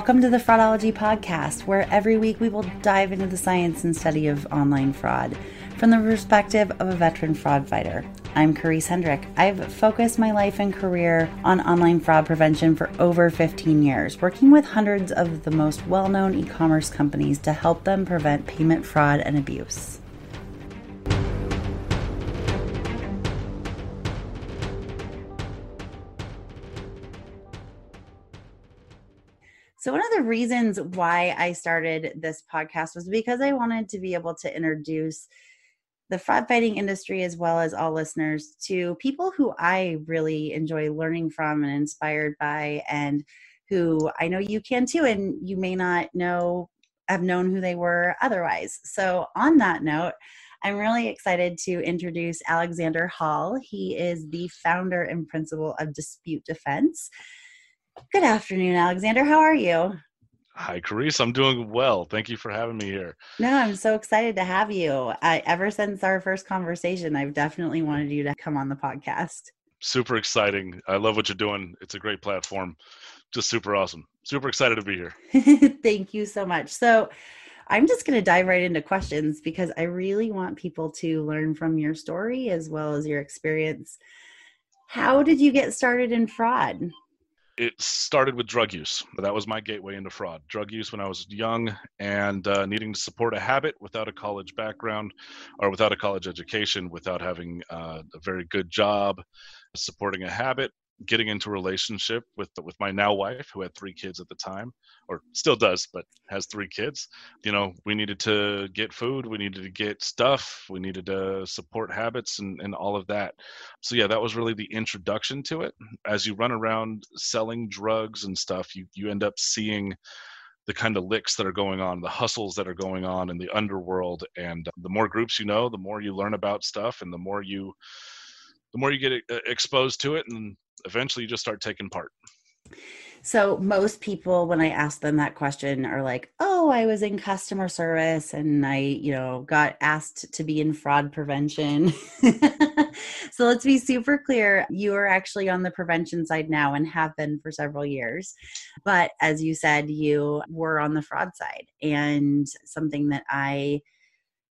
Welcome to the Fraudology Podcast, where every week we will dive into the science and study of online fraud from the perspective of a veteran fraud fighter. I'm Karisse Hendrick. I've focused my life and career on online fraud prevention for over 15 years, working with hundreds of the most well known e commerce companies to help them prevent payment fraud and abuse. So, one of the reasons why I started this podcast was because I wanted to be able to introduce the fraud fighting industry, as well as all listeners, to people who I really enjoy learning from and inspired by, and who I know you can too. And you may not know, have known who they were otherwise. So, on that note, I'm really excited to introduce Alexander Hall. He is the founder and principal of Dispute Defense. Good afternoon, Alexander. How are you? Hi, Karisse. I'm doing well. Thank you for having me here. No, I'm so excited to have you. I, ever since our first conversation, I've definitely wanted you to come on the podcast. Super exciting. I love what you're doing. It's a great platform. Just super awesome. Super excited to be here. Thank you so much. So, I'm just going to dive right into questions because I really want people to learn from your story as well as your experience. How did you get started in fraud? It started with drug use. That was my gateway into fraud. Drug use when I was young and uh, needing to support a habit without a college background or without a college education, without having uh, a very good job, supporting a habit getting into a relationship with with my now wife who had three kids at the time or still does but has three kids you know we needed to get food we needed to get stuff we needed to support habits and, and all of that so yeah that was really the introduction to it as you run around selling drugs and stuff you you end up seeing the kind of licks that are going on, the hustles that are going on in the underworld. And the more groups you know, the more you learn about stuff and the more you the more you get uh, exposed to it and eventually you just start taking part. So most people when I ask them that question are like, "Oh, I was in customer service and I, you know, got asked to be in fraud prevention." so let's be super clear, you are actually on the prevention side now and have been for several years. But as you said, you were on the fraud side and something that I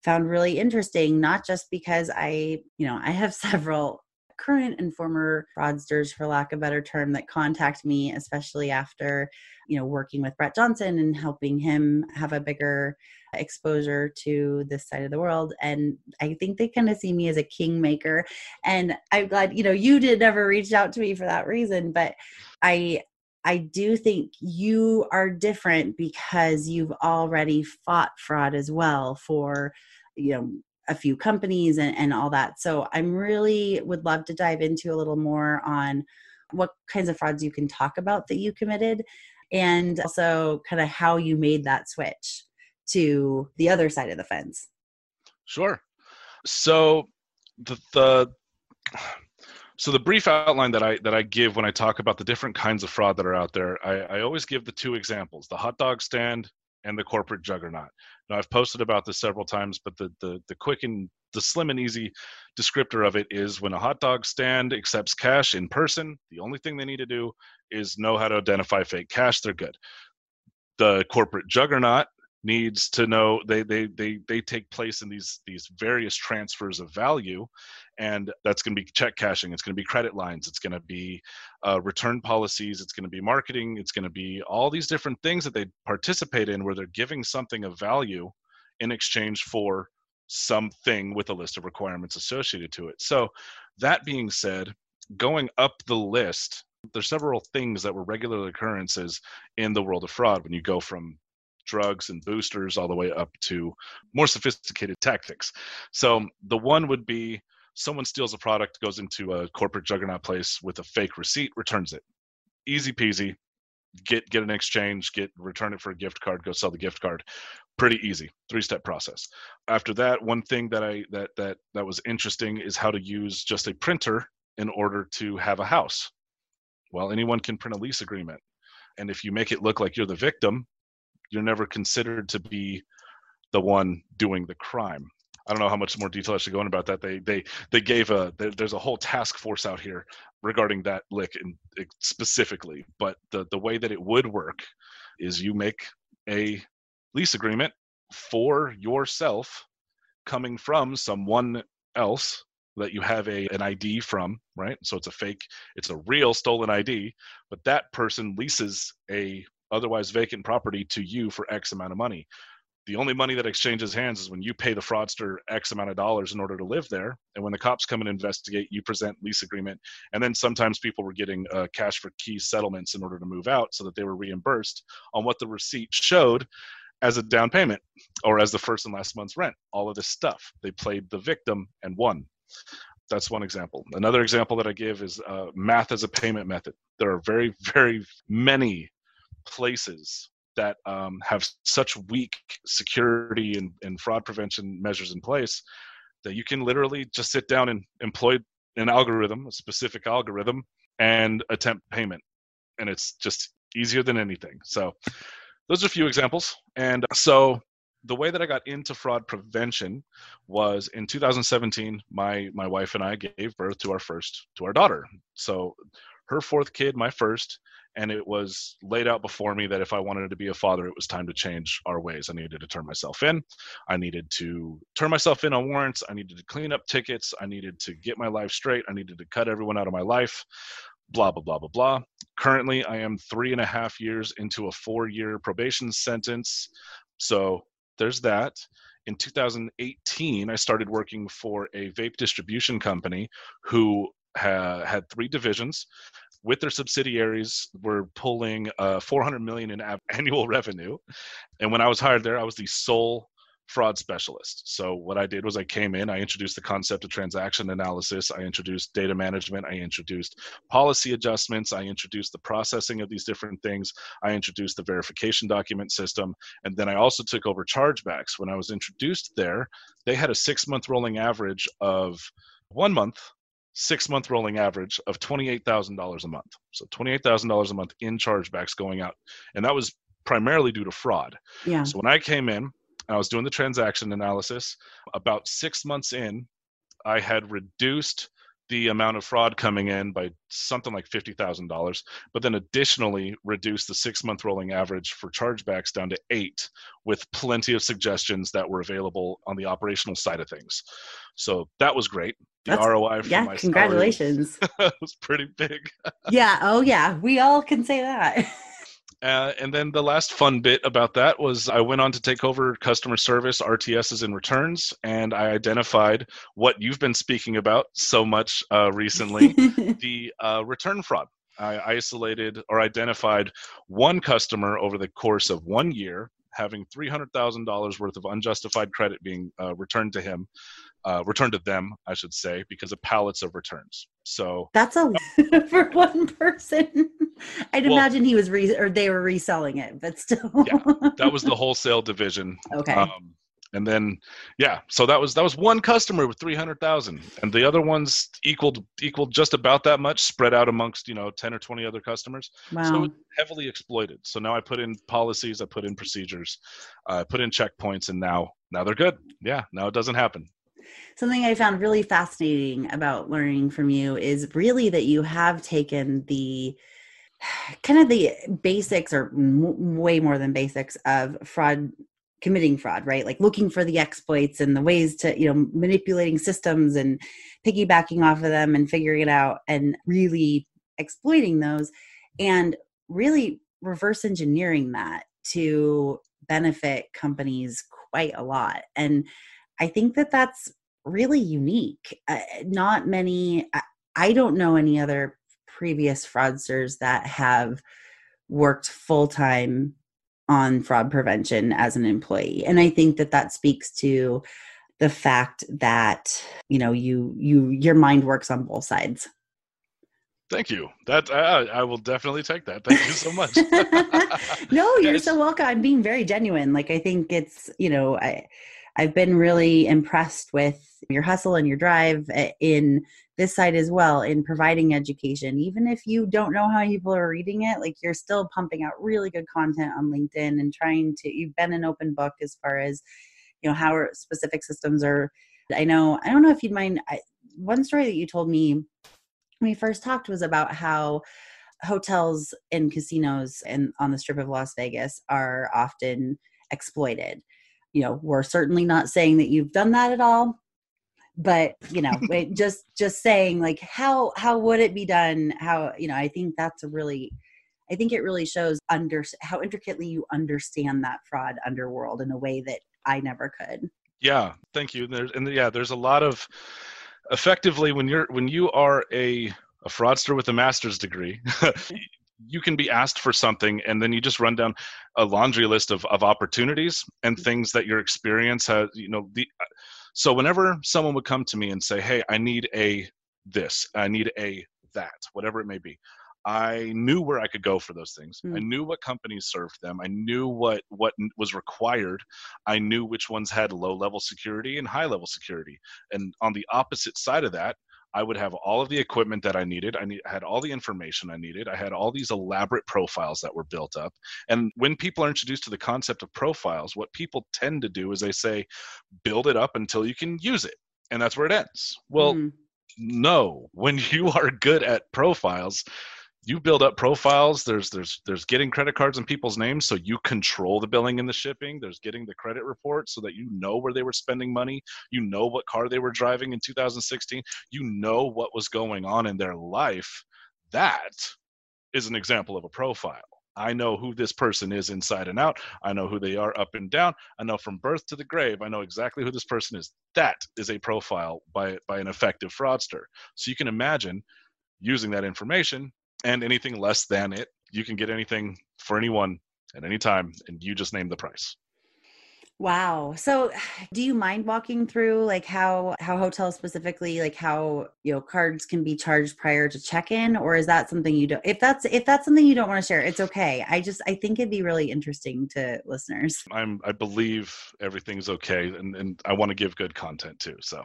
found really interesting not just because I, you know, I have several current and former fraudsters, for lack of a better term, that contact me, especially after, you know, working with Brett Johnson and helping him have a bigger exposure to this side of the world. And I think they kind of see me as a kingmaker. And I'm glad, you know, you did never reach out to me for that reason, but I I do think you are different because you've already fought fraud as well for you know a few companies and, and all that. So I'm really would love to dive into a little more on what kinds of frauds you can talk about that you committed and also kind of how you made that switch to the other side of the fence. Sure. So the, the so the brief outline that I that I give when I talk about the different kinds of fraud that are out there, I, I always give the two examples: the hot dog stand and the corporate juggernaut. Now I've posted about this several times, but the the the quick and the slim and easy descriptor of it is when a hot dog stand accepts cash in person, the only thing they need to do is know how to identify fake cash. They're good. The corporate juggernaut needs to know they they they they take place in these these various transfers of value and that's going to be check cashing it's going to be credit lines it's going to be uh, return policies it's going to be marketing it's going to be all these different things that they participate in where they're giving something of value in exchange for something with a list of requirements associated to it so that being said going up the list there's several things that were regular occurrences in the world of fraud when you go from drugs and boosters all the way up to more sophisticated tactics. So the one would be someone steals a product, goes into a corporate juggernaut place with a fake receipt, returns it. Easy peasy. Get get an exchange, get return it for a gift card, go sell the gift card. Pretty easy, three step process. After that, one thing that I that that that was interesting is how to use just a printer in order to have a house. Well, anyone can print a lease agreement. And if you make it look like you're the victim, you're never considered to be the one doing the crime. I don't know how much more detail I should go in about that. They they they gave a there's a whole task force out here regarding that lick in, specifically. But the the way that it would work is you make a lease agreement for yourself coming from someone else that you have a an ID from, right? So it's a fake, it's a real stolen ID, but that person leases a otherwise vacant property to you for X amount of money. The only money that exchanges hands is when you pay the fraudster X amount of dollars in order to live there. And when the cops come and investigate, you present lease agreement. And then sometimes people were getting uh, cash for key settlements in order to move out so that they were reimbursed on what the receipt showed as a down payment or as the first and last month's rent. All of this stuff. They played the victim and won. That's one example. Another example that I give is uh, math as a payment method. There are very, very many places that um, have such weak security and, and fraud prevention measures in place that you can literally just sit down and employ an algorithm, a specific algorithm, and attempt payment. And it's just easier than anything. So, those are a few examples. And so, the way that I got into fraud prevention was in 2017. My my wife and I gave birth to our first to our daughter. So her fourth kid, my first, and it was laid out before me that if I wanted to be a father, it was time to change our ways. I needed to turn myself in. I needed to turn myself in on warrants. I needed to clean up tickets. I needed to get my life straight. I needed to cut everyone out of my life. Blah blah blah blah blah. Currently, I am three and a half years into a four-year probation sentence. So there's that. In 2018, I started working for a vape distribution company who ha- had three divisions. With their subsidiaries, were pulling uh, 400 million in annual revenue. And when I was hired there, I was the sole fraud specialist. So what I did was I came in, I introduced the concept of transaction analysis, I introduced data management, I introduced policy adjustments, I introduced the processing of these different things, I introduced the verification document system, and then I also took over chargebacks. When I was introduced there, they had a 6-month rolling average of 1 month six month rolling average of $28,000 a month. So $28,000 a month in chargebacks going out. And that was primarily due to fraud. Yeah. So when I came in, I was doing the transaction analysis. About six months in, I had reduced the amount of fraud coming in by something like $50,000, but then additionally reduced the six month rolling average for chargebacks down to eight, with plenty of suggestions that were available on the operational side of things. So that was great. The That's, ROI for yeah, my congratulations. That was pretty big. yeah. Oh, yeah. We all can say that. Uh, and then the last fun bit about that was I went on to take over customer service, RTSs, and returns, and I identified what you've been speaking about so much uh, recently the uh, return fraud. I isolated or identified one customer over the course of one year having $300,000 worth of unjustified credit being uh, returned to him uh, returned to them, I should say, because of pallets of returns. So that's a for one person. I'd well, imagine he was re- or they were reselling it, but still. yeah, that was the wholesale division. Okay. Um, and then, yeah, so that was that was one customer with three hundred thousand, and the other ones equaled equaled just about that much, spread out amongst you know ten or twenty other customers. Wow. So heavily exploited. So now I put in policies, I put in procedures, I uh, put in checkpoints, and now now they're good. Yeah, now it doesn't happen something I found really fascinating about learning from you is really that you have taken the kind of the basics or m- way more than basics of fraud committing fraud right? Like looking for the exploits and the ways to you know manipulating systems and piggybacking off of them and figuring it out and really exploiting those and really reverse engineering that to benefit companies quite a lot. And i think that that's really unique. Uh, not many, I, I don't know any other previous fraudsters that have worked full time on fraud prevention as an employee. And I think that that speaks to the fact that you know you you your mind works on both sides Thank you. That I, I will definitely take that. Thank you so much. no, you're so welcome. I'm being very genuine. Like I think it's you know I I've been really impressed with your hustle and your drive eh, in this side as well in providing education. Even if you don't know how people are reading it, like you're still pumping out really good content on LinkedIn and trying to. You've been an open book as far as you know how specific systems are. I know. I don't know if you'd mind. I, one story that you told me when we first talked was about how hotels and casinos and on the strip of Las Vegas are often exploited. You know, we're certainly not saying that you've done that at all, but you know, just just saying like how how would it be done? How you know, I think that's a really I think it really shows under how intricately you understand that fraud underworld in a way that I never could. Yeah, thank you. There's and yeah, there's a lot of effectively when you're when you are a a fraudster with a master's degree you can be asked for something and then you just run down a laundry list of, of opportunities and mm-hmm. things that your experience has you know the so whenever someone would come to me and say hey i need a this i need a that whatever it may be I knew where I could go for those things. Mm. I knew what companies served them. I knew what what was required. I knew which ones had low level security and high level security. And on the opposite side of that, I would have all of the equipment that I needed. I, need, had all the information I needed. I had all these elaborate profiles that were built up. And when people are introduced to the concept of profiles, what people tend to do is they say, build it up until you can use it. And that's where it ends. Well, mm. no, when you are good at profiles, you build up profiles there's there's there's getting credit cards in people's names so you control the billing and the shipping there's getting the credit report so that you know where they were spending money you know what car they were driving in 2016 you know what was going on in their life that is an example of a profile I know who this person is inside and out. I know who they are up and down. I know from birth to the grave. I know exactly who this person is. That is a profile by by an effective fraudster. So you can imagine using that information and anything less than it you can get anything for anyone at any time and you just name the price. Wow. So do you mind walking through like how how hotels specifically like how you know cards can be charged prior to check-in or is that something you don't if that's if that's something you don't want to share it's okay. I just i think it'd be really interesting to listeners. I'm i believe everything's okay and, and i want to give good content too so.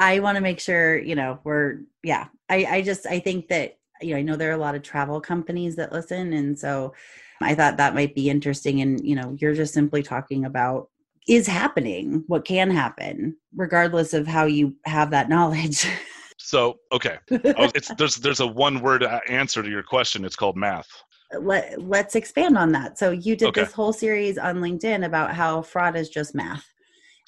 I want to make sure you know we're yeah. I i just i think that you know, I know there are a lot of travel companies that listen. And so I thought that might be interesting. And, you know, you're just simply talking about is happening, what can happen, regardless of how you have that knowledge. So, okay. it's, there's, there's a one word uh, answer to your question. It's called math. Let, let's expand on that. So you did okay. this whole series on LinkedIn about how fraud is just math.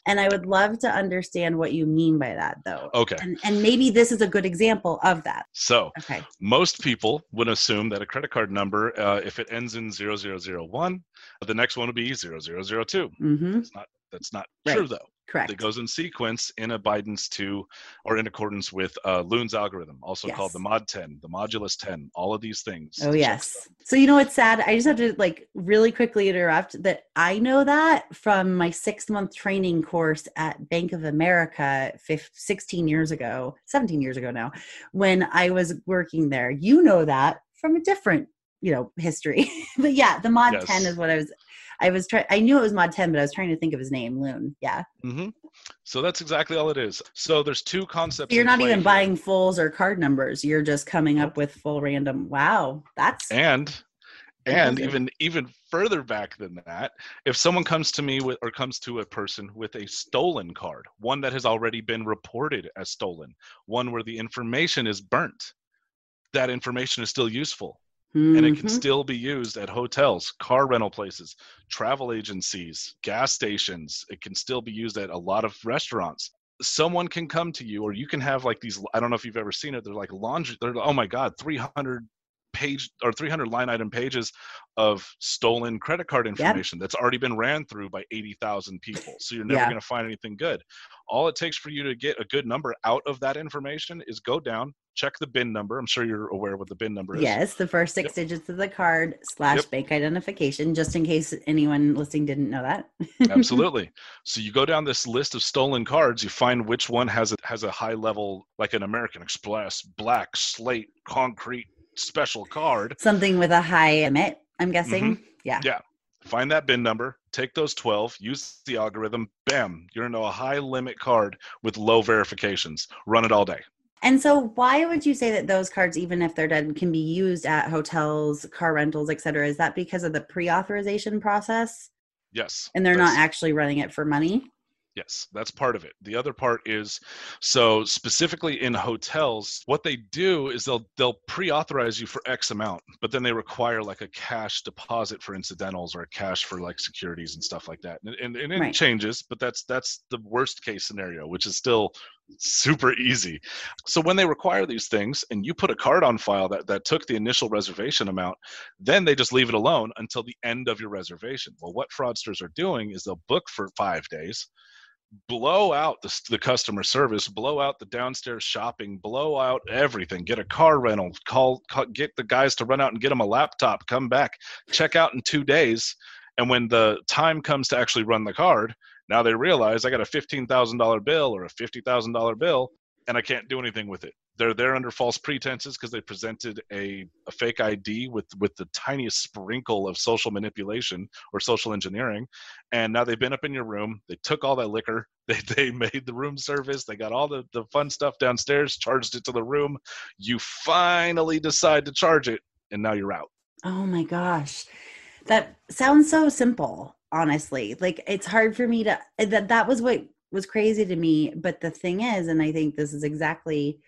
And I would love to understand what you mean by that, though. Okay. And, and maybe this is a good example of that. So, okay. most people would assume that a credit card number, uh, if it ends in 0001, the next one would be 0002. Mm-hmm. It's not, that's not right. true, though. Correct. That goes in sequence in abidance to or in accordance with uh, Luhn's algorithm, also yes. called the mod 10, the modulus 10, all of these things. Oh, yes. So, you know what's sad? I just have to like really quickly interrupt that I know that from my six month training course at Bank of America 15, 16 years ago, 17 years ago now, when I was working there. You know that from a different you know history but yeah the mod yes. 10 is what i was I was trying. I knew it was Mod 10, but I was trying to think of his name, Luhn. Yeah. Mm-hmm. So that's exactly all it is. So there's two concepts. So you're not even here. buying fulls or card numbers. You're just coming up with full random. Wow, that's and and even even further back than that if someone comes to me with or comes to a person with a stolen card one that has already been reported as stolen one where the information is burnt that information is still useful Mm-hmm. And it can mm-hmm. still be used at hotels, car rental places, travel agencies, gas stations. It can still be used at a lot of restaurants. Someone can come to you, or you can have like these. I don't know if you've ever seen it. They're like laundry. They're oh my god, three hundred page or 300 line item pages of stolen credit card information yep. that's already been ran through by 80,000 people. So you're never yeah. going to find anything good. All it takes for you to get a good number out of that information is go down, check the bin number. I'm sure you're aware what the bin number is. Yes, the first six yep. digits of the card slash yep. bank identification, just in case anyone listening didn't know that. Absolutely. So you go down this list of stolen cards, you find which one has a has a high level, like an American Express, black slate, concrete special card. Something with a high limit, I'm guessing. Mm-hmm. Yeah. Yeah. Find that bin number, take those 12, use the algorithm, bam, you're into a high limit card with low verifications. Run it all day. And so, why would you say that those cards, even if they're dead, can be used at hotels, car rentals, et cetera? Is that because of the pre authorization process? Yes. And they're not actually running it for money? Yes, that's part of it. The other part is so specifically in hotels, what they do is they'll they'll pre-authorize you for X amount, but then they require like a cash deposit for incidentals or a cash for like securities and stuff like that. And, and, and it right. changes, but that's that's the worst case scenario, which is still super easy. So when they require these things and you put a card on file that, that took the initial reservation amount, then they just leave it alone until the end of your reservation. Well, what fraudsters are doing is they'll book for five days blow out the, the customer service blow out the downstairs shopping blow out everything get a car rental call, call, get the guys to run out and get them a laptop come back check out in two days and when the time comes to actually run the card now they realize i got a $15000 bill or a $50000 bill and i can't do anything with it they're there under false pretenses because they presented a, a fake ID with with the tiniest sprinkle of social manipulation or social engineering, and now they've been up in your room. They took all that liquor. They they made the room service. They got all the the fun stuff downstairs. Charged it to the room. You finally decide to charge it, and now you're out. Oh my gosh, that sounds so simple. Honestly, like it's hard for me to eh, that that was what was crazy to me. But the thing is, and I think this is exactly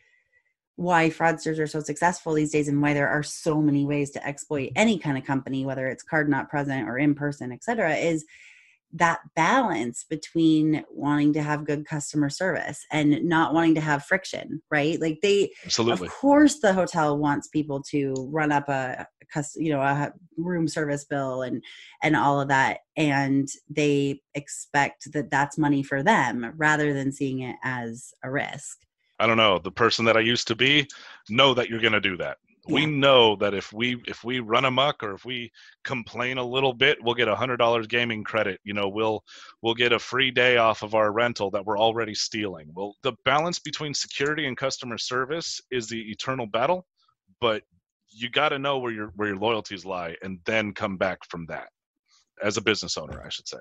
why fraudsters are so successful these days and why there are so many ways to exploit any kind of company whether it's card not present or in person etc is that balance between wanting to have good customer service and not wanting to have friction right like they Absolutely. of course the hotel wants people to run up a, a you know a room service bill and and all of that and they expect that that's money for them rather than seeing it as a risk I don't know, the person that I used to be, know that you're going to do that. Yeah. We know that if we if we run amok or if we complain a little bit, we'll get a hundred dollars gaming credit. You know, we'll we'll get a free day off of our rental that we're already stealing. Well, the balance between security and customer service is the eternal battle, but you got to know where your where your loyalties lie, and then come back from that. As a business owner, I should say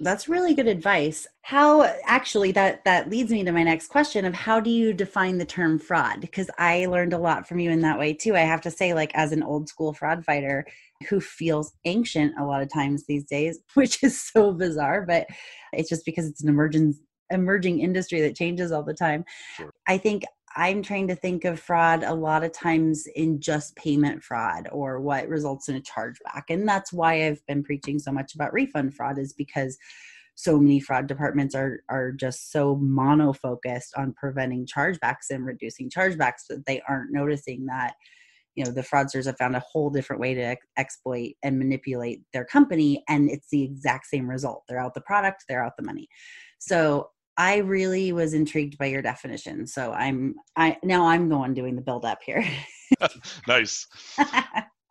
that's really good advice how actually that that leads me to my next question of how do you define the term fraud because i learned a lot from you in that way too i have to say like as an old school fraud fighter who feels ancient a lot of times these days which is so bizarre but it's just because it's an emerging emerging industry that changes all the time sure. i think I'm trying to think of fraud a lot of times in just payment fraud or what results in a chargeback. And that's why I've been preaching so much about refund fraud is because so many fraud departments are are just so mono focused on preventing chargebacks and reducing chargebacks that they aren't noticing that you know the fraudsters have found a whole different way to ex- exploit and manipulate their company and it's the exact same result they're out the product they're out the money so I really was intrigued by your definition. So I'm I now I'm the one doing the build up here. nice.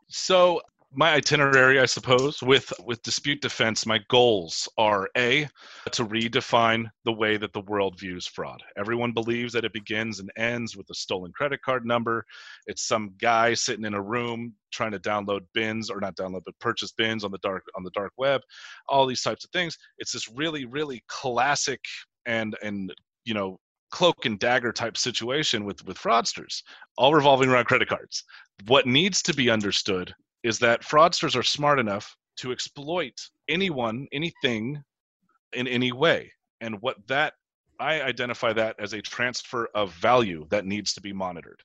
so my itinerary, I suppose, with with dispute defense, my goals are a to redefine the way that the world views fraud. Everyone believes that it begins and ends with a stolen credit card number. It's some guy sitting in a room trying to download bins or not download but purchase bins on the dark on the dark web. All these types of things. It's this really really classic and and you know cloak and dagger type situation with with fraudsters all revolving around credit cards. What needs to be understood is that fraudsters are smart enough to exploit anyone anything in any way. And what that i identify that as a transfer of value that needs to be monitored.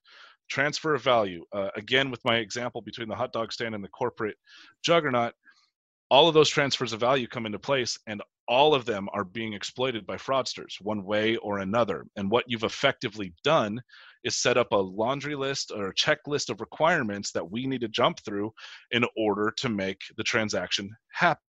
Transfer of value uh, again with my example between the hot dog stand and the corporate juggernaut all of those transfers of value come into place and all of them are being exploited by fraudsters one way or another. And what you've effectively done is set up a laundry list or a checklist of requirements that we need to jump through in order to make the transaction happen.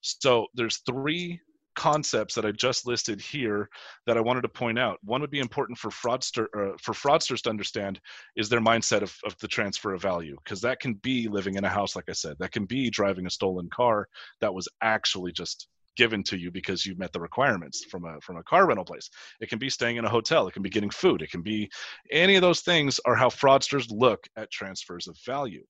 So there's three concepts that I just listed here that I wanted to point out. One would be important for fraudster uh, for fraudsters to understand is their mindset of, of the transfer of value because that can be living in a house, like I said, that can be driving a stolen car that was actually just given to you because you've met the requirements from a from a car rental place. It can be staying in a hotel. It can be getting food. It can be any of those things are how fraudsters look at transfers of value.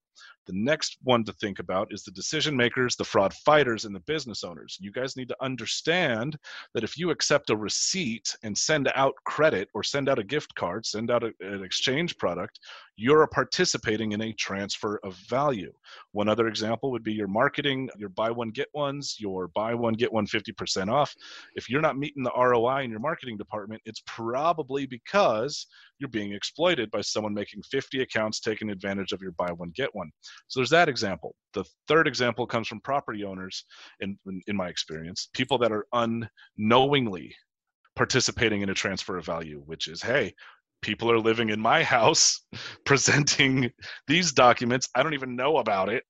The next one to think about is the decision makers, the fraud fighters, and the business owners. You guys need to understand that if you accept a receipt and send out credit or send out a gift card, send out a, an exchange product, you're participating in a transfer of value. One other example would be your marketing, your buy one, get ones, your buy one, get one 50% off. If you're not meeting the ROI in your marketing department, it's probably because you're being exploited by someone making 50 accounts taking advantage of your buy one, get one. So there's that example. The third example comes from property owners, in, in, in my experience, people that are unknowingly participating in a transfer of value, which is, hey, people are living in my house presenting these documents. I don't even know about it.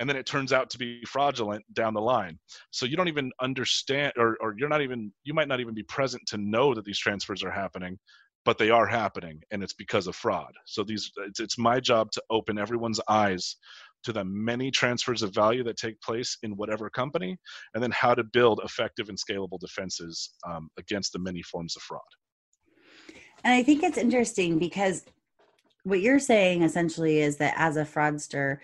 And then it turns out to be fraudulent down the line. So you don't even understand, or, or you're not even, you might not even be present to know that these transfers are happening but they are happening and it's because of fraud. So these it's, it's my job to open everyone's eyes to the many transfers of value that take place in whatever company and then how to build effective and scalable defenses um, against the many forms of fraud. And i think it's interesting because what you're saying essentially is that as a fraudster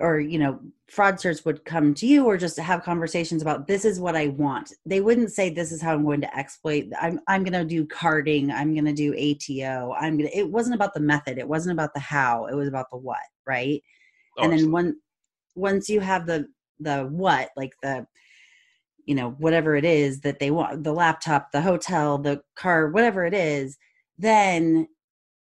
or you know fraudsters would come to you or just have conversations about this is what i want. They wouldn't say this is how i'm going to exploit i'm, I'm going to do carding i'm going to do ato i'm going to it wasn't about the method it wasn't about the how it was about the what right? Oh, and then when once you have the the what like the you know whatever it is that they want the laptop the hotel the car whatever it is then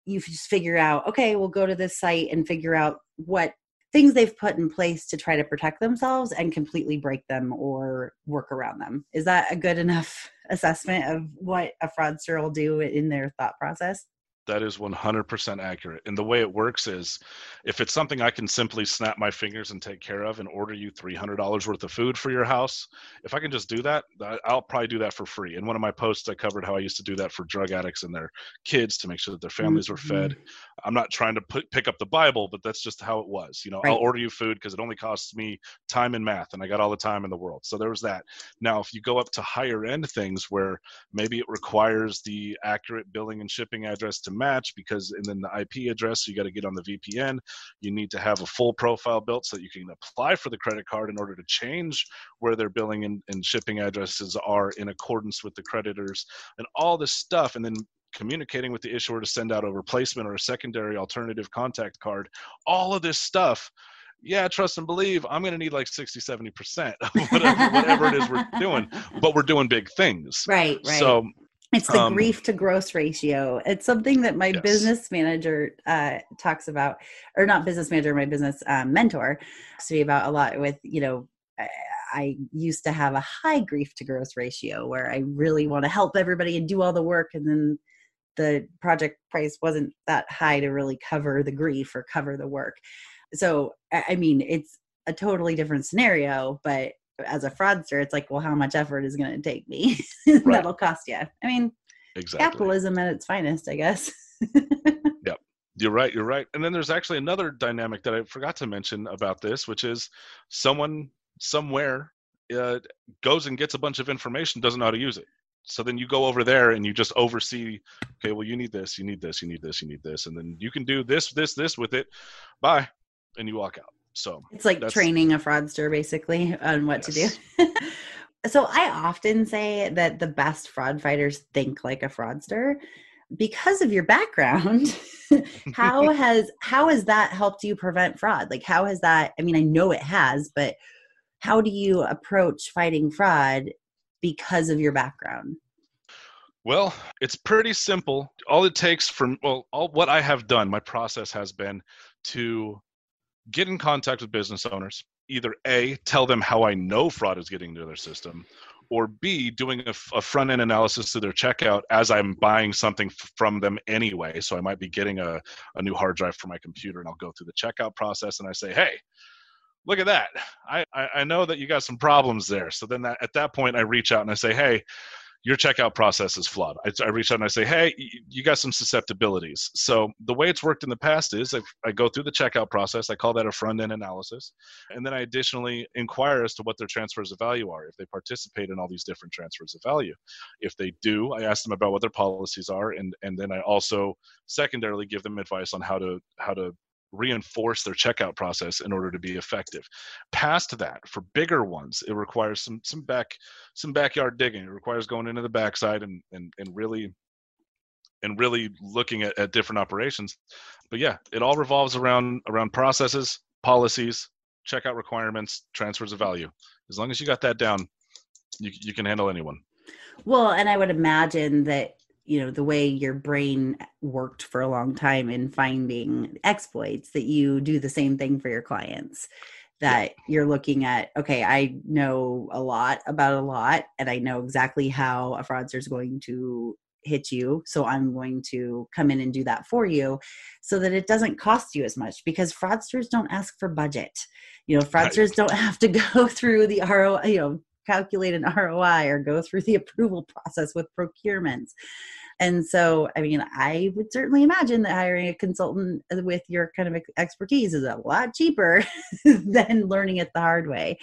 you just figure out okay we'll go to this site and figure out what things they've put in place to try to protect themselves and completely break them or work around them. Is that a good enough assessment of what a fraudster will do in their thought process? That is 100% accurate. And the way it works is if it's something I can simply snap my fingers and take care of and order you $300 worth of food for your house, if I can just do that, I'll probably do that for free. In one of my posts, I covered how I used to do that for drug addicts and their kids to make sure that their mm-hmm. families were fed. I'm not trying to put, pick up the Bible, but that's just how it was. You know, right. I'll order you food because it only costs me time and math, and I got all the time in the world. So there was that. Now, if you go up to higher end things where maybe it requires the accurate billing and shipping address to match because and then the IP address you got to get on the VPN. You need to have a full profile built so that you can apply for the credit card in order to change where their billing and, and shipping addresses are in accordance with the creditors and all this stuff. And then communicating with the issuer to send out a replacement or a secondary alternative contact card. All of this stuff yeah, trust and believe, I'm going to need like 60, 70%, whatever, whatever it is we're doing, but we're doing big things. Right, right. So it's the um, grief to gross ratio. It's something that my yes. business manager uh, talks about, or not business manager, my business um, mentor talks to me about a lot with, you know, I, I used to have a high grief to gross ratio where I really want to help everybody and do all the work. And then the project price wasn't that high to really cover the grief or cover the work. So, I mean, it's a totally different scenario, but as a fraudster, it's like, well, how much effort is going to take me? Right. That'll cost you. I mean, exactly. capitalism at its finest, I guess. yep. You're right. You're right. And then there's actually another dynamic that I forgot to mention about this, which is someone somewhere uh, goes and gets a bunch of information, doesn't know how to use it. So then you go over there and you just oversee, okay, well, you need this, you need this, you need this, you need this. And then you can do this, this, this with it. Bye. And you walk out. So it's like training a fraudster basically on what yes. to do. so I often say that the best fraud fighters think like a fraudster because of your background. how has how has that helped you prevent fraud? Like how has that I mean I know it has, but how do you approach fighting fraud because of your background? Well, it's pretty simple. All it takes from well, all what I have done, my process has been to get in contact with business owners either a tell them how i know fraud is getting into their system or B, doing a, a front end analysis to their checkout as I'm buying something f- from them anyway. So I might be getting a, a new hard drive for my computer and I'll go through the checkout process and I say, hey, look at that. I, I, I know that you got some problems there. So then that, at that point, I reach out and I say, hey, your checkout process is flawed. I, I, reach out and I say, hey, you got some susceptibilities. So the way it's worked in the past is I, I go through the checkout process. I call that a front end analysis. And then I additionally inquire as to what their transfers of value are, if they participate in all these different transfers of value. If they do, I ask them about what their policies are. And, and then I also secondarily give them advice on how to, how to reinforce their checkout process in order to be effective. Past that, for bigger ones, it requires some some back some backyard digging. It requires going into the backside and and, and really and really looking at, at different operations. But yeah, it all revolves around around processes, policies, checkout requirements, transfers of value. As long as you got that down, you you can handle anyone. Well, and I would imagine that you know the way your brain worked for a long time in finding exploits that you do the same thing for your clients. That you're looking at okay i know a lot about a lot and i know exactly how a fraudster is going to hit you so i'm going to come in and do that for you so that it doesn't cost you as much because fraudsters don't ask for budget. You know fraudsters right. don't have to go through the ro you know calculate an ROI or go through the approval process with procurements. And so, I mean, I would certainly imagine that hiring a consultant with your kind of expertise is a lot cheaper than learning it the hard way.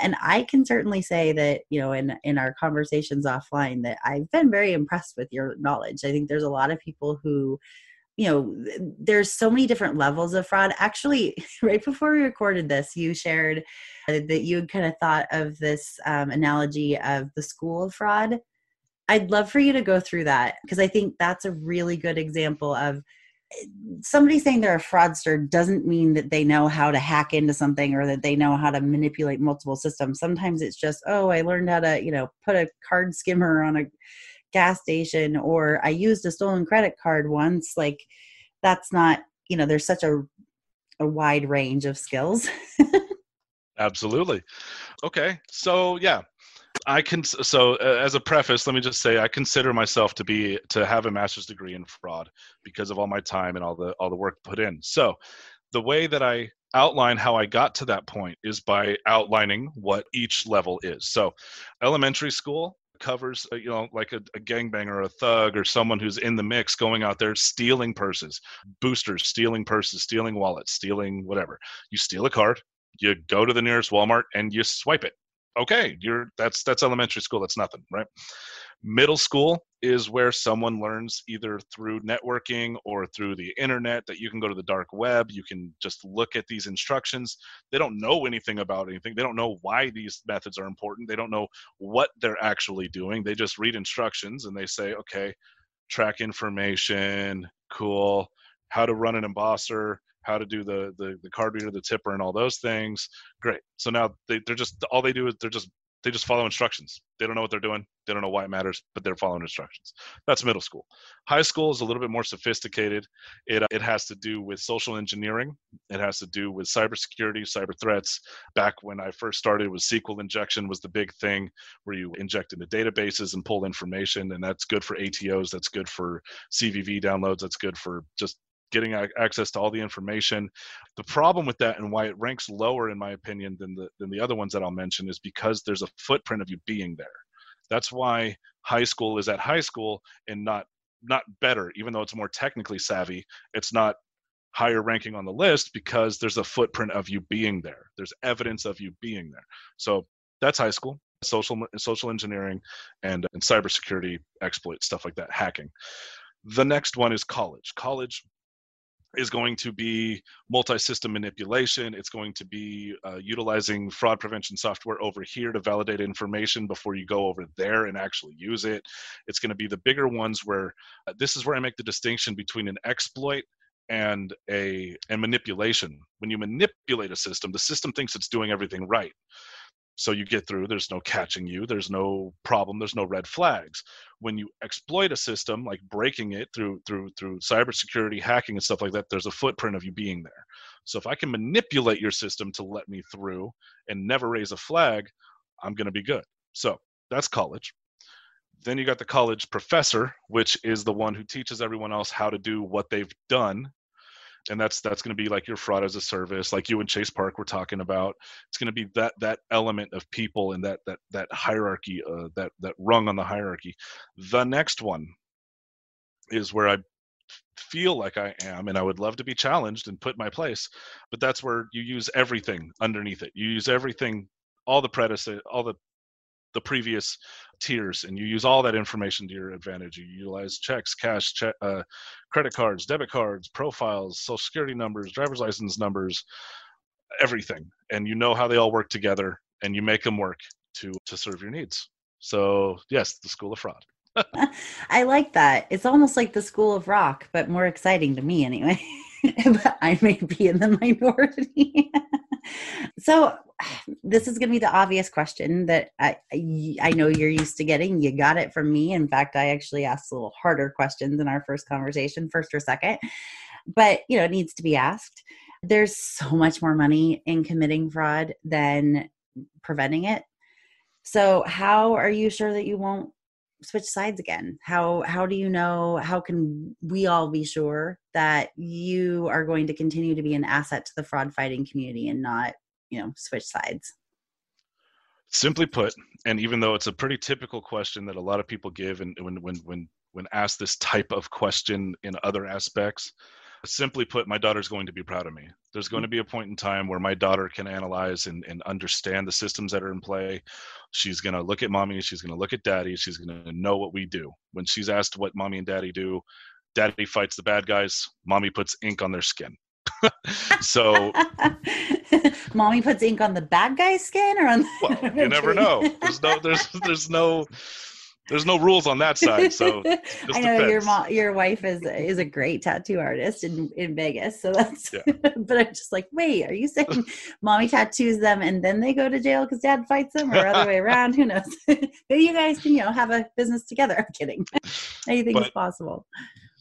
And I can certainly say that, you know, in in our conversations offline that I've been very impressed with your knowledge. I think there's a lot of people who you know there's so many different levels of fraud. Actually right before we recorded this you shared that you kind of thought of this um, analogy of the school of fraud. I'd love for you to go through that because i think that's a really good example of somebody saying they're a fraudster doesn't mean that they know how to hack into something or that they know how to manipulate multiple systems. Sometimes it's just oh i learned how to you know put a card skimmer on a gas station or I used a stolen credit card once, like that's not, you know, there's such a a wide range of skills. Absolutely. Okay. So, yeah. I can so uh, as a preface, let me just say I consider myself to be to have a master's degree in fraud because of all my time and all the all the work put in. So, the way that I outline how I got to that point is by outlining what each level is. So, elementary school, covers uh, you know like a, a gangbanger or a thug or someone who's in the mix going out there stealing purses boosters stealing purses stealing wallets stealing whatever. You steal a card you go to the nearest walmart and you swipe it. Okay you're that's that's elementary school that's nothing right Middle school is where someone learns either through networking or through the internet that you can go to the dark web. You can just look at these instructions. They don't know anything about anything. They don't know why these methods are important. They don't know what they're actually doing. They just read instructions and they say, okay, track information, cool, how to run an embosser, how to do the, the, the card reader, the tipper, and all those things. Great. So now they, they're just, all they do is they're just they just follow instructions. They don't know what they're doing. They don't know why it matters, but they're following instructions. That's middle school. High school is a little bit more sophisticated. It, it has to do with social engineering. It has to do with cybersecurity, cyber threats. Back when I first started, was SQL injection was the big thing, where you inject into databases and pull information, and that's good for ATOs. That's good for CVV downloads. That's good for just getting access to all the information. The problem with that and why it ranks lower, in my opinion, than the than the other ones that I'll mention is because there's a footprint of you being there. That's why high school is at high school and not not better, even though it's more technically savvy. It's not higher ranking on the list because there's a footprint of you being there. There's evidence of you being there. So that's high school social social engineering and, and cybersecurity exploits stuff like that hacking the next one is college college is going to be multi-system manipulation. It's going to be uh, utilizing fraud prevention software over here to validate information before you go over there and actually use it. It's going to be the bigger ones where uh, this is where I make the distinction between an exploit and a and manipulation. When you manipulate a system, the system thinks it's doing everything right so you get through there's no catching you there's no problem there's no red flags when you exploit a system like breaking it through through through cybersecurity hacking and stuff like that there's a footprint of you being there so if i can manipulate your system to let me through and never raise a flag i'm to be good so That's college. Then you got the college professor, which is the one who teaches everyone else how to do what they've done. And that's that's going to be like your fraud as a service, like you and Chase Park were talking about. It's going to be that that element of people and that that that hierarchy, uh, that that rung on the hierarchy. The next one is where I feel like I am, and I would love to be challenged and put my place. But that's where you use everything underneath it. You use everything, all the predecessor, all the the previous tiers, and you use all that information to your advantage. You utilize checks, cash, check, uh, credit cards, debit cards, profiles, social security numbers, driver's license numbers, everything, and you know how they all work together, and you make them work to to serve your needs. So yes, the school of fraud. I like that. It's almost like the School of Rock, but more exciting to me anyway. but I may be in the minority. so this is going to be the obvious question that I I know you're used to getting. You got it from me. In fact, I actually asked a little harder questions in our first conversation, first or second. But, you know, it needs to be asked. There's so much more money in committing fraud than preventing it. So, how are you sure that you won't switch sides again. How how do you know how can we all be sure that you are going to continue to be an asset to the fraud fighting community and not you know switch sides? Simply put and even though it's a pretty typical question that a lot of people give and when when when when asked this type of question in other aspects simply put, my daughter's going to be proud of me. There's going to be a point in time where my daughter can analyze and, and understand the systems that are in play. She's going to look at mommy, she's going to look at daddy, she's going to know what we do. When she's asked what mommy and daddy do, daddy fights the bad guys, mommy puts ink on their skin. so mommy puts ink on the bad guy's skin or on well, you never know there's no there's there's no there's no rules on that side. So I know depends. your mom, your wife is is a great tattoo artist in in Vegas. So that's. Yeah. but I'm just like, wait, are you saying mommy tattoos them and then they go to jail because dad fights them, or other way around? Who knows? Maybe you guys can you know have a business together. I'm kidding. Anything but, is possible.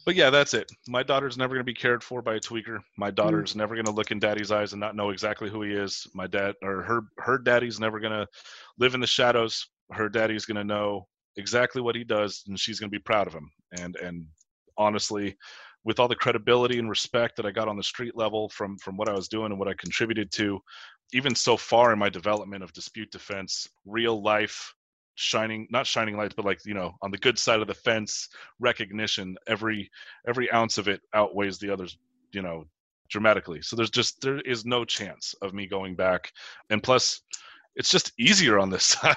But yeah, that's it. My daughter's never going to be cared for by a tweaker. My mm. daughter's mm never going to look in daddy's eyes and not know exactly who he is. My dad or her her daddy's never going to live in the shadows. Her daddy's going to know exactly what he does and she's going to be proud of him. And and honestly with all the credibility and respect that I got on the street level from from what I was doing and what I contributed to even so far in my development of dispute defense real life shining not shining lights but like you know on the good side of the fence recognition every every ounce of it outweighs the others you know dramatically. So there's just there is no chance of me going back. And plus it's just easier on this side.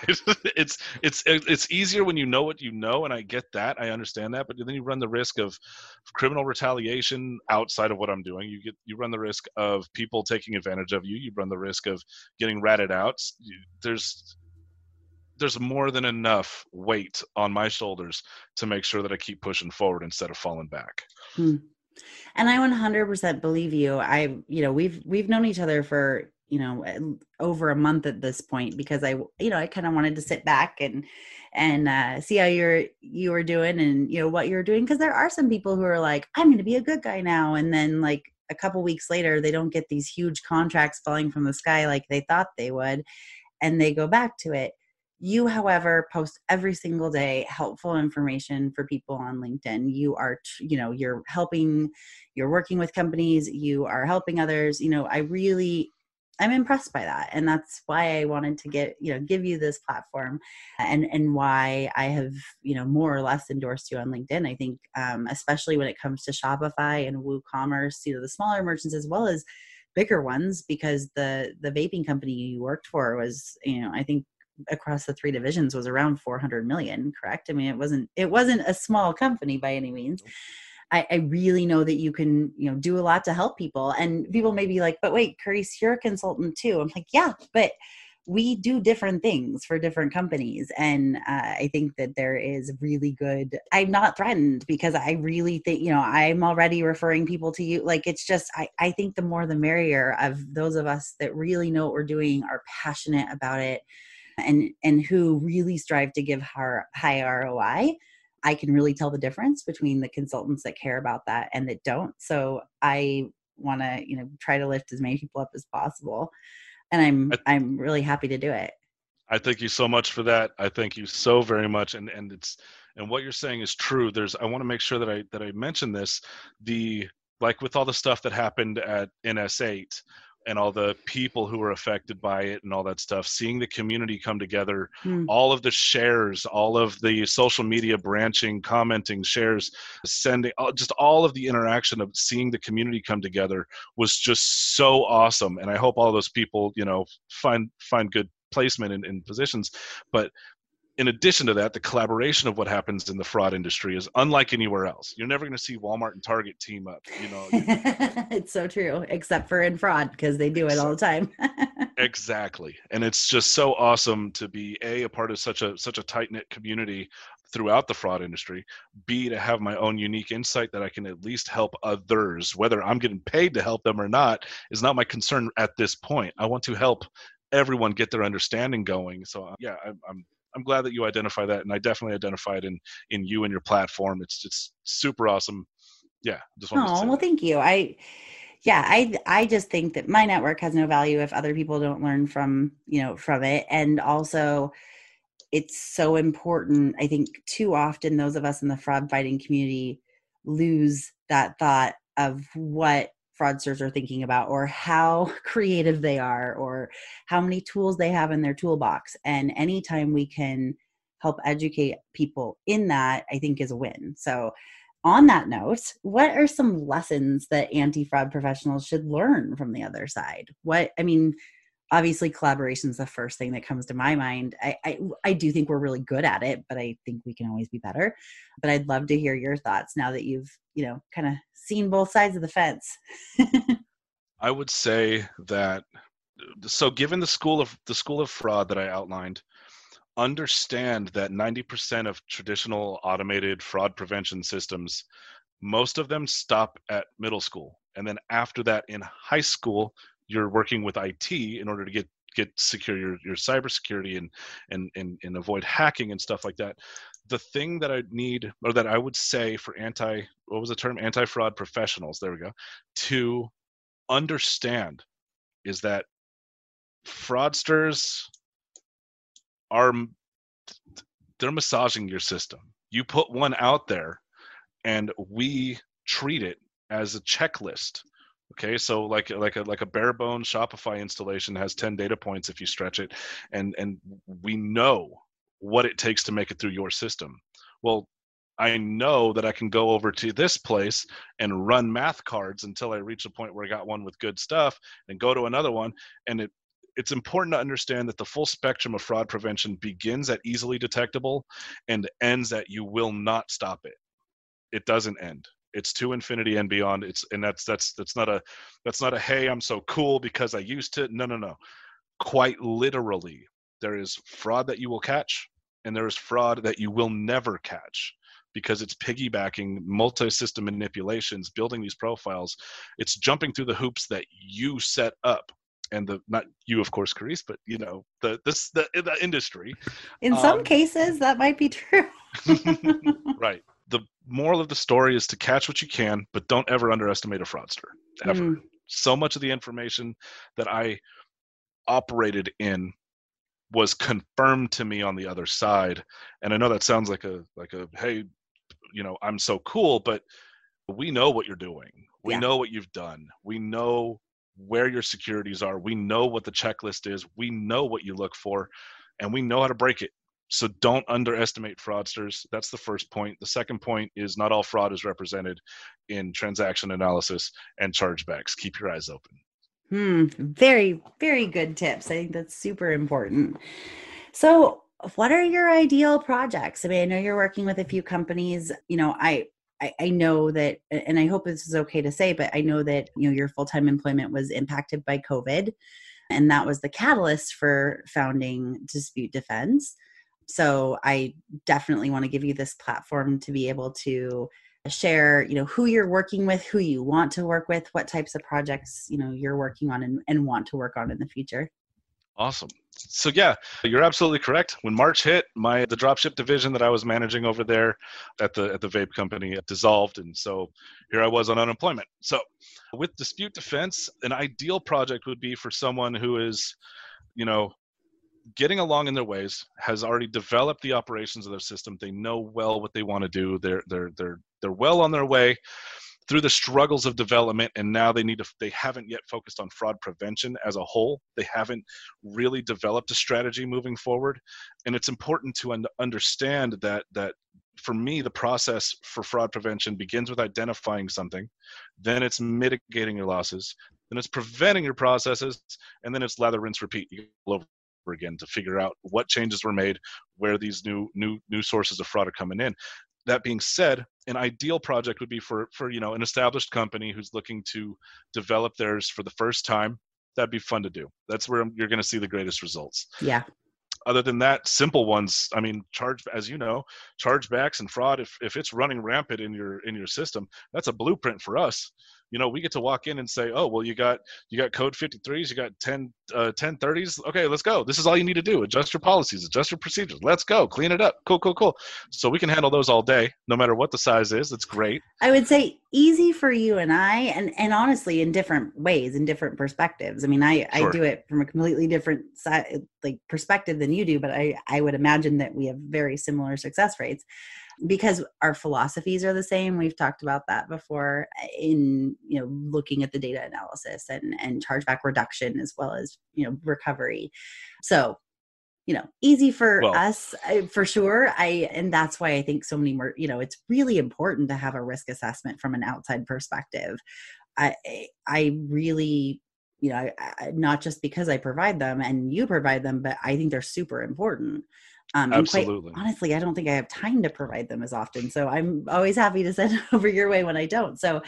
it's it's it's easier when you know what you know, and I get that, I understand that, but then you run the risk of criminal retaliation outside of what I'm doing. You get you run the risk of people taking advantage of you. You run the risk of getting ratted out. There's there's more than enough weight on my shoulders to make sure that I keep pushing forward instead of falling back. Hmm. And I 100% believe you. I, you know, we've we've known each other for you know over a month at this point because i you know i kind of wanted to sit back and and uh, see how you're you were doing and you know what you're doing because there are some people who are like i'm going to be a good guy now and then like a couple weeks later they don't get these huge contracts falling from the sky like they thought they would and they go back to it. You however post every single day helpful information for people on linkedin. You are you know you're helping you're working with companies you are helping others. You know i really I'm impressed by that. And that's why I wanted to get, you know, give you this platform and, and why I have, you know, more or less endorsed you on LinkedIn. I think, um, especially when it comes to Shopify and WooCommerce, you know, the smaller merchants as well as bigger ones, because the, the vaping company you worked for was, you know, I think across the three divisions was around 400 million, correct? I mean, it wasn't, it wasn't a small company by any means. I, I, really know that you can, you know, do a lot to help people. And people may be like, but wait, Karisse, you're a consultant too. I'm like, yeah, but we do different things for different companies. And uh, I think that there is really good, I'm not threatened because I really think, you know, I'm already referring people to you. Like, it's just, I, I think the more the merrier of those of us that really know what we're doing, are passionate about it, and, and who really strive to give high, high ROI I can really tell the difference between the consultants that care about that and that don't. So I want to, you know, try to lift as many people up as possible. And I'm I, I'm really happy to do it. I thank you so much for that. I thank you so very much. And and it's and what you're saying is true. There's I want to make sure that I that I mention this. The like with all the stuff that happened at NS8 and all the people who were affected by it and all that stuff seeing the community come together mm. all of the shares all of the social media branching commenting shares sending just all of the interaction of seeing the community come together was just so awesome and i hope all those people you know find find good placement in, in positions but in addition to that, the collaboration of what happens in the fraud industry is unlike anywhere else. You're never going to see Walmart and Target team up. You know, it's so true, except for in fraud because they do it all the time. exactly, and it's just so awesome to be a a part of such a such a tight knit community throughout the fraud industry. B to have my own unique insight that I can at least help others. Whether I'm getting paid to help them or not is not my concern at this point. I want to help everyone get their understanding going. So yeah, I'm, I'm I'm glad that you identify that, and I definitely identify it in in you and your platform. It's just super awesome. Yeah, just oh well, thank you. I yeah, I I just think that my network has no value if other people don't learn from you know from it, and also it's so important. I think too often those of us in the fraud fighting community lose that thought of what fraudsters are thinking about or how creative they are or how many tools they have in their toolbox. And anytime we can help educate people in that i think is a win. So on that note what are some lessons that anti-fraud professionals should learn from the other side? What i mean obviously collaboration is the first thing that comes to my mind. I, I, I do think we're really good at it but i think we can always be better. But i'd love to hear your thoughts now that you've you know kind of seen both sides of the fence. I would say that uh, so given the school of the school of fraud that i outlined understand that 90% of traditional automated fraud prevention systems most of them stop at middle school. And then after that in high school you're working with IT in order to get get secure your your cybersecurity and and and and avoid hacking and stuff like that. The thing that I need or that I would say for anti what was the term anti fraud professionals there we go to understand is that fraudsters are they're massaging your system. You put one out there and we treat it as a checklist okay so like like a like a bare bones shopify installation has 10 data points if you stretch it and and we know what it takes to make it through your system. Well i know that i can go over to this place and run math cards until i reach a point where i got one with good stuff and go to another one and it it's important to understand that the full spectrum of fraud prevention begins at easily detectable and ends at you will not stop it. It doesn't end it's to infinity and beyond. It's and that's that's that's not a that's not a hey i'm so cool because i used to. No no no. Quite literally there is fraud that you will catch and there is fraud that you will never catch because it's piggybacking multi-system manipulations building these profiles. It's jumping through the hoops that you set up and the not you of course Karisse, but you know the this the, the industry. In some um, cases that might be true. Right the moral of the story is to catch what you can, but don't ever underestimate a fraudster. Ever. Mm. So much of the information that I operated in was confirmed to me on the other side. And I know that sounds like a like a hey, you know, I'm so cool, but we know what you're doing. We yeah. know what you've done. We know where your securities are. We know what the checklist is. We know what you look for and we know how to break it so don't underestimate fraudsters. That's the first point. The second point is not all fraud is represented in transaction analysis and chargebacks. Keep your eyes open. Hmm very very good tips. I think that's super important. So what are your ideal projects? I mean i know you're working with a few companies. You know i I, know that, and I hope this is okay to say, but I know that you know your full time employment was impacted by COVID, and that was the catalyst for founding Dispute Defense so i definitely want to give you this platform to be able to share you know who you're working with who you want to work with what types of projects you know you're working on and, and want to work on in the future. Awesome. So yeah you're absolutely correct. When march hit my the dropship division that i was managing over there at the at the vape company dissolved and so here i was on unemployment. So with dispute defense an ideal project would be for someone who is you know getting along in their ways has already developed the operations of their system. They know well what they want to do. They're they're they're they're well on their way through the struggles of development and now they need to they haven't yet focused on fraud prevention as a whole. They haven't really developed a strategy moving forward. And it's important to un- understand that that for me the process for fraud prevention begins with identifying something then it's mitigating your losses then it's preventing your processes and then it's lather rinse repeat. You go over again to figure out what changes were made where these new new new sources of fraud are coming in. That being said an ideal project would be for for you know an established company who's looking to develop theirs for the first time. That'd be fun to do. That's where you're going to see the greatest results. Yeah. Other than that simple ones i mean charge as you know chargebacks and fraud if, if it's running rampant in your in your system that's a blueprint for us you know we get to walk in and say oh well you got you got code 53s you got 10 uh, 1030s okay let's go. This is all you need to do. Adjust your policies adjust your procedures. Let's go. Clean it up. Cool cool cool. So we can handle those all day no matter what the size is. It's great. I would say easy for you and i and and honestly in different ways in different perspectives. I mean i sure. i do it from a completely different side like perspective than you do but i i would imagine that we have very similar success rates because our philosophies are the same we've talked about that before in you know looking at the data analysis and and chargeback reduction as well as you know recovery. So you know easy for well, us eh, for sure. I and that's why i think so many more you know it's really important to have a risk assessment from an outside perspective. I i really you know I, not just because i provide them and you provide them but i think they're super important um, Absolutely. Quite, honestly, I don't think I have time to provide them as often. So I'm always happy to send over your way when I don't. So,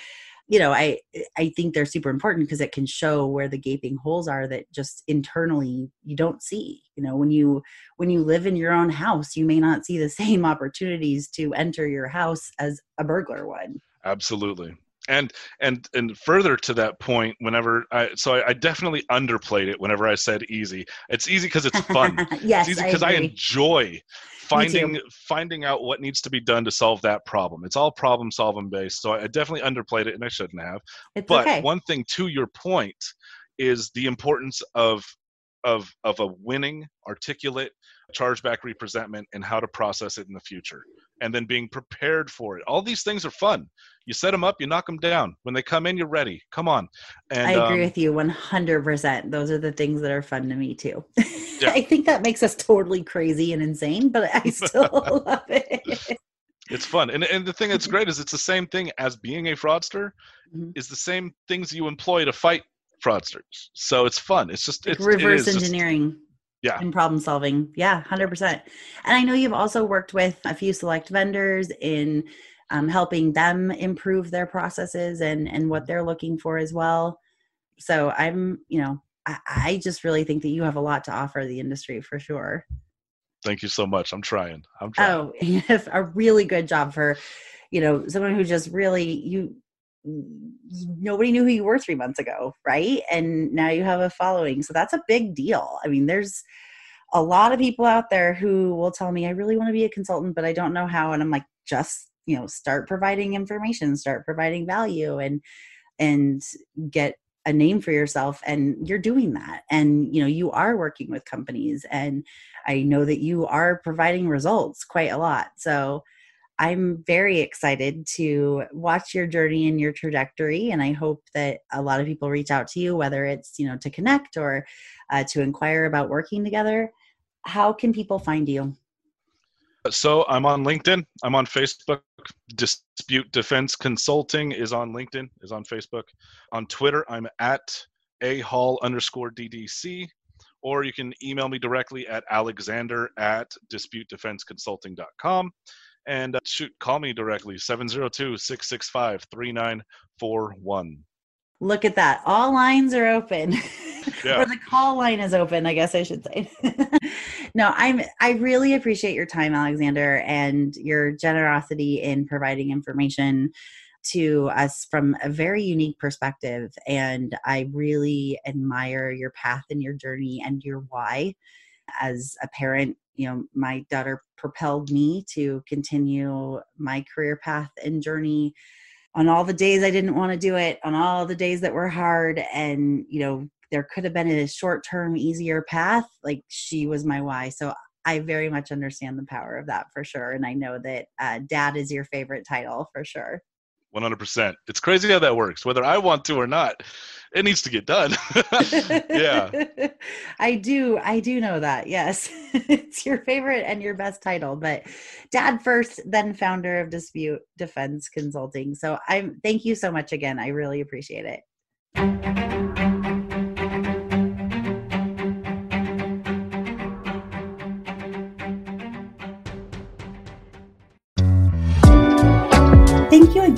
you know, I I think they're super important because it can show where the gaping holes are that just internally you don't see. You know, when you when you live in your own house, you may not see the same opportunities to enter your house as a burglar would. Absolutely and and and further to that point whenever i so i, I definitely underplayed it whenever i said easy. It's easy because it's fun. Yes it's easy because I, I, enjoy finding finding out what needs to be done to solve that problem. It's all problem solving based so i definitely underplayed it and i shouldn't have. It's but okay. one thing to your point is the importance of of of a winning articulate chargeback representment and how to process it in the future and then being prepared for it. All these things are fun. You set them up you knock them down. When they come in you're ready. Come on. And, i agree um, with you 100% those are the things that are fun to me too. Yeah. i think that makes us totally crazy and insane but i still love it. It's fun. And, and the thing that's great is it's the same thing as being a fraudster mm-hmm. is the same things you employ to fight fraudsters. So it's fun. It's just like it's reverse engineering. just, yeah. and problem solving. Yeah 100% and i know you've also worked with a few select vendors in um, helping them improve their processes and and what they're looking for as well. So i'm you know I, I just really think that you have a lot to offer the industry for sure. Thank you so much. I'm trying. I'm trying. Oh you have a really good job for you know someone who just really you nobody knew who you were three months ago, right? And now you have a following. So that's a big deal. I mean, there's a lot of people out there who will tell me, I really want to be a consultant, but I don't know how. And I'm like, just, you know, start providing information, start providing value and, and get a name for yourself and you're doing that and you know you are working with companies and i know that you are providing results quite a lot so I'm very excited to watch your journey and your trajectory. And I hope that a lot of people reach out to you, whether it's, you know, to connect or uh, to inquire about working together. How can people find you? So I'm on LinkedIn. I'm on Facebook. Dispute Defense Consulting is on LinkedIn, is on Facebook. On Twitter, I'm at a hall underscore DDC. Or you can email me directly at alexander at disputedefenseconsulting.com and uh, shoot, call me directly 702 665 3941. Look at that. All lines are open. Yeah. or the call line is open, I guess I should say. no, I'm I really appreciate your time, Alexander, and your generosity in providing information to us from a very unique perspective. And I really admire your path and your journey and your why as a parent you know my daughter propelled me to continue my career path and journey on all the days I didn't want to do it, on all the days that were hard, and you know there could have been a short term, easier path, like she was my why. So I very much understand the power of that for sure. And I know that uh, dad is your favorite title for sure. 100%. It's crazy how that works. Whether I want to or not, it needs to get done. yeah. I do. I do know that. Yes. it's your favorite and your best title, but dad first, then founder of Dispute Defense Consulting. So I'm thank you so much again. I really appreciate it.